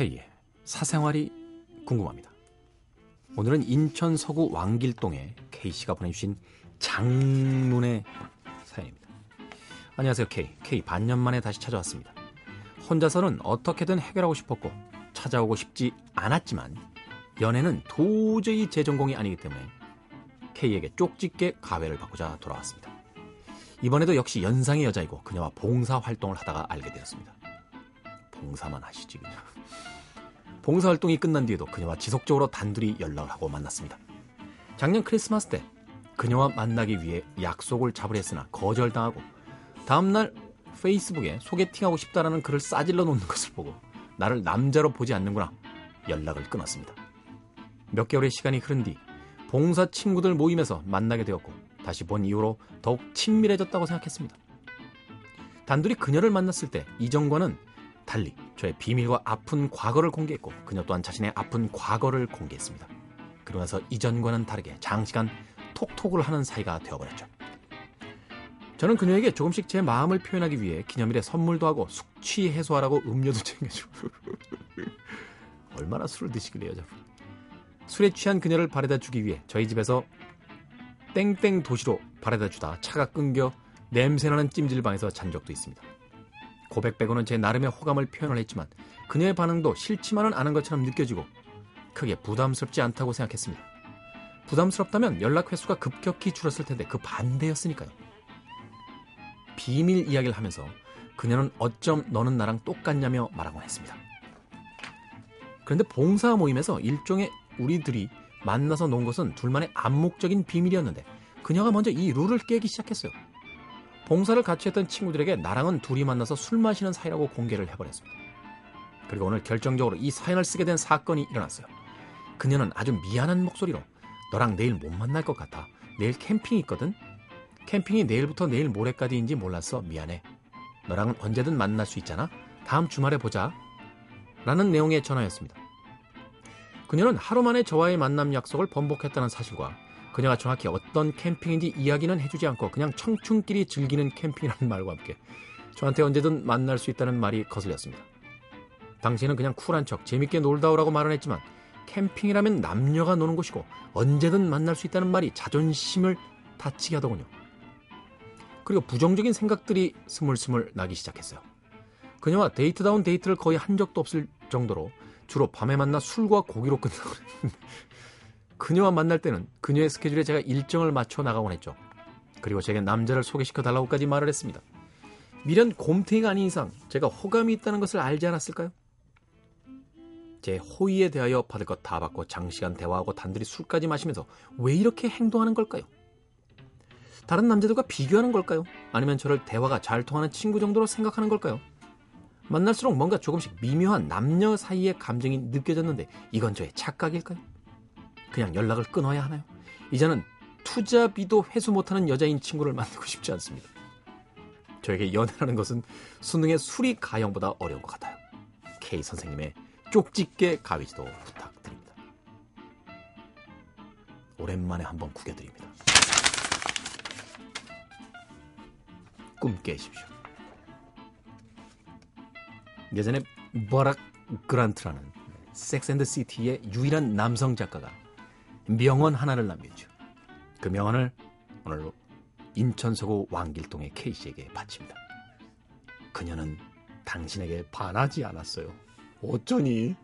K의 사생활이 궁금합니다. 오늘은 인천 서구 왕길동에 K씨가 보내주신 장문의 사연입니다. 안녕하세요 K. K 반년 만에 다시 찾아왔습니다. 혼자서는 어떻게든 해결하고 싶었고 찾아오고 싶지 않았지만 연애는 도저히 제 전공이 아니기 때문에 K에게 쪽집게 가회를 받고자 돌아왔습니다. 이번에도 역시 연상의 여자이고 그녀와 봉사 활동을 하다가 알게 되었습니다. 봉사만 하시지 그냥. 봉사 활동이 끝난 뒤에도 그녀와 지속적으로 단둘이 연락을 하고 만났습니다. 작년 크리스마스 때 그녀와 만나기 위해 약속을 잡으려 했으나 거절당하고 다음날 페이스북에 소개팅하고 싶다라는 글을 싸질러 놓는 것을 보고 나를 남자로 보지 않는구나 연락을 끊었습니다. 몇 개월의 시간이 흐른 뒤 봉사 친구들 모임에서 만나게 되었고 다시 본 이후로 더욱 친밀해졌다고 생각했습니다. 단둘이 그녀를 만났을 때 이전과는 달리 저의 비밀과 아픈 과거를 공개했고 그녀 또한 자신의 아픈 과거를 공개했습니다. 그러면서 이전과는 다르게 장시간 톡톡을 하는 사이가 되어버렸죠. 저는 그녀에게 조금씩 제 마음을 표현하기 위해 기념일에 선물도 하고 숙취 해소하라고 음료도 챙겨주고 얼마나 술을 드시길래 여자분 술에 취한 그녀를 바래다 주기 위해 저희 집에서 땡땡 도시로 바래다 주다 차가 끊겨 냄새나는 찜질방에서 잔 적도 있습니다. 고백 빼고는 제 나름의 호감을 표현을 했지만 그녀의 반응도 싫지만은 않은 것처럼 느껴지고 크게 부담스럽지 않다고 생각했습니다. 부담스럽다면 연락 횟수가 급격히 줄었을 텐데 그 반대였으니까요. 비밀 이야기를 하면서 그녀는 어쩜 너는 나랑 똑같냐며 말하곤 했습니다. 그런데 봉사 모임에서 일종의 우리들이 만나서 논 것은 둘만의 암묵적인 비밀이었는데 그녀가 먼저 이 룰을 깨기 시작했어요. 봉사를 같이 했던 친구들에게 나랑은 둘이 만나서 술 마시는 사이라고 공개를 해버렸습니다. 그리고 오늘 결정적으로 이 사연을 쓰게 된 사건이 일어났어요. 그녀는 아주 미안한 목소리로 너랑 내일 못 만날 것 같아. 내일 캠핑이 있거든. 캠핑이 내일부터 내일 모레까지인지 몰랐어. 미안해. 너랑은 언제든 만날 수 있잖아. 다음 주말에 보자. 라는 내용의 전화였습니다. 그녀는 하루 만에 저와의 만남 약속을 번복했다는 사실과 그녀가 정확히 어떤 캠핑인지 이야기는 해주지 않고 그냥 청춘끼리 즐기는 캠핑이라는 말과 함께 저한테 언제든 만날 수 있다는 말이 거슬렸습니다. 당시에는 그냥 쿨한 척 재밌게 놀다 오라고 말은 했지만 캠핑이라면 남녀가 노는 곳이고 언제든 만날 수 있다는 말이 자존심을 다치게 하더군요. 그리고 부정적인 생각들이 스물스물 나기 시작했어요. 그녀와 데이트다운 데이트를 거의 한 적도 없을 정도로 주로 밤에 만나 술과 고기로 끝나고 그녀와 만날 때는 그녀의 스케줄에 제가 일정을 맞춰 나가곤 했죠. 그리고 제게 남자를 소개시켜 달라고까지 말을 했습니다. 미련 곰탱이가 아닌 이상 제가 호감이 있다는 것을 알지 않았을까요? 제 호의에 대하여 받을 것 다 받고 장시간 대화하고 단둘이 술까지 마시면서 왜 이렇게 행동하는 걸까요? 다른 남자들과 비교하는 걸까요? 아니면 저를 대화가 잘 통하는 친구 정도로 생각하는 걸까요? 만날수록 뭔가 조금씩 미묘한 남녀 사이의 감정이 느껴졌는데 이건 저의 착각일까요? 그냥 연락을 끊어야 하나요? 이제는 투자비도 회수 못하는 여자인 친구를 만나고 싶지 않습니다. 저에게 연애라는 것은 수능의 수리 가형보다 어려운 것 같아요. K 선생님의 쪽집게 가위지도 부탁드립니다. 오랜만에 한번 구겨드립니다. 꿈 깨십시오. 예전에 버락 그란트라는 섹스앤드 시티의 유일한 남성 작가가 명언 하나를 남겼죠. 그 명언을 오늘 인천 서구 왕길동의 K씨에게 바칩니다. 그녀는 당신에게 반하지 않았어요. 어쩌니?